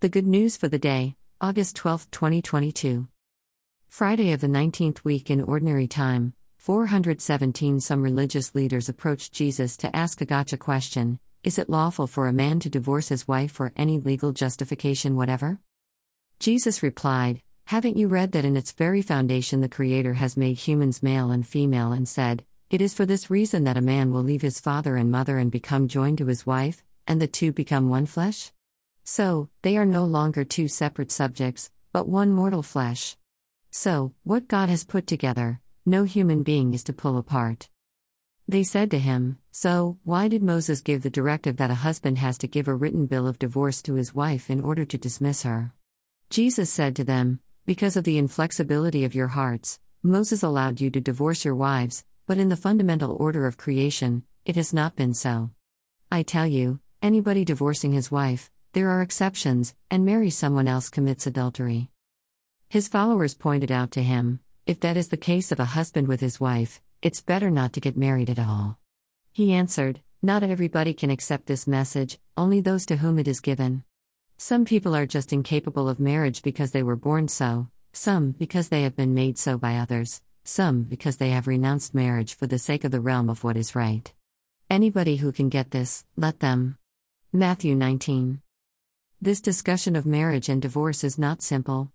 The good news for the day, August 12, 2022. Friday of the 19th week in Ordinary Time, 417 Some religious leaders approached Jesus to ask a gotcha question Is it lawful for a man to divorce his wife for any legal justification whatever? Jesus replied, Haven't you read that in its very foundation the Creator has made humans male and female and said, It is for this reason that a man will leave his father and mother and become joined to his wife, and the two become one flesh? So, they are no longer two separate subjects, but one mortal flesh. So, what God has put together, no human being is to pull apart. They said to him, So, why did Moses give the directive that a husband has to give a written bill of divorce to his wife in order to dismiss her? Jesus said to them, Because of the inflexibility of your hearts, Moses allowed you to divorce your wives, but in the fundamental order of creation, it has not been so. I tell you, anybody divorcing his wife, there are exceptions, and marry someone else commits adultery. His followers pointed out to him if that is the case of a husband with his wife, it's better not to get married at all. He answered, Not everybody can accept this message, only those to whom it is given. Some people are just incapable of marriage because they were born so, some because they have been made so by others, some because they have renounced marriage for the sake of the realm of what is right. Anybody who can get this, let them. Matthew 19. This discussion of marriage and divorce is not simple.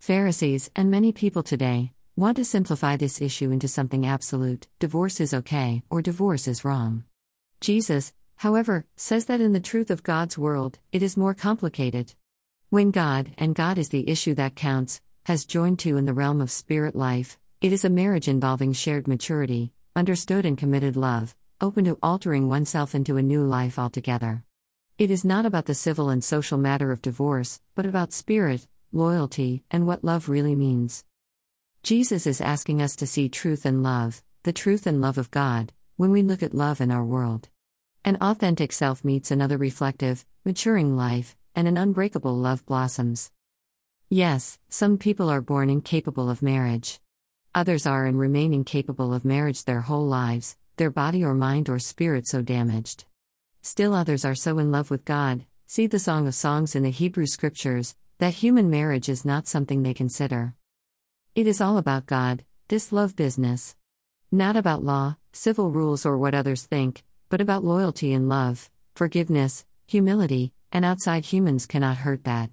Pharisees, and many people today, want to simplify this issue into something absolute divorce is okay, or divorce is wrong. Jesus, however, says that in the truth of God's world, it is more complicated. When God, and God is the issue that counts, has joined two in the realm of spirit life, it is a marriage involving shared maturity, understood and committed love, open to altering oneself into a new life altogether. It is not about the civil and social matter of divorce, but about spirit, loyalty, and what love really means. Jesus is asking us to see truth and love, the truth and love of God, when we look at love in our world. An authentic self meets another reflective, maturing life, and an unbreakable love blossoms. Yes, some people are born incapable of marriage. Others are and remain incapable of marriage their whole lives, their body or mind or spirit so damaged. Still others are so in love with God, see the Song of Songs in the Hebrew Scriptures, that human marriage is not something they consider. It is all about God, this love business. Not about law, civil rules, or what others think, but about loyalty and love, forgiveness, humility, and outside humans cannot hurt that.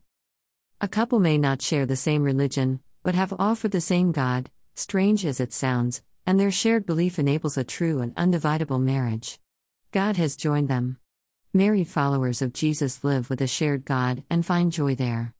A couple may not share the same religion, but have awe for the same God, strange as it sounds, and their shared belief enables a true and undividable marriage. God has joined them. Married followers of Jesus live with a shared God and find joy there.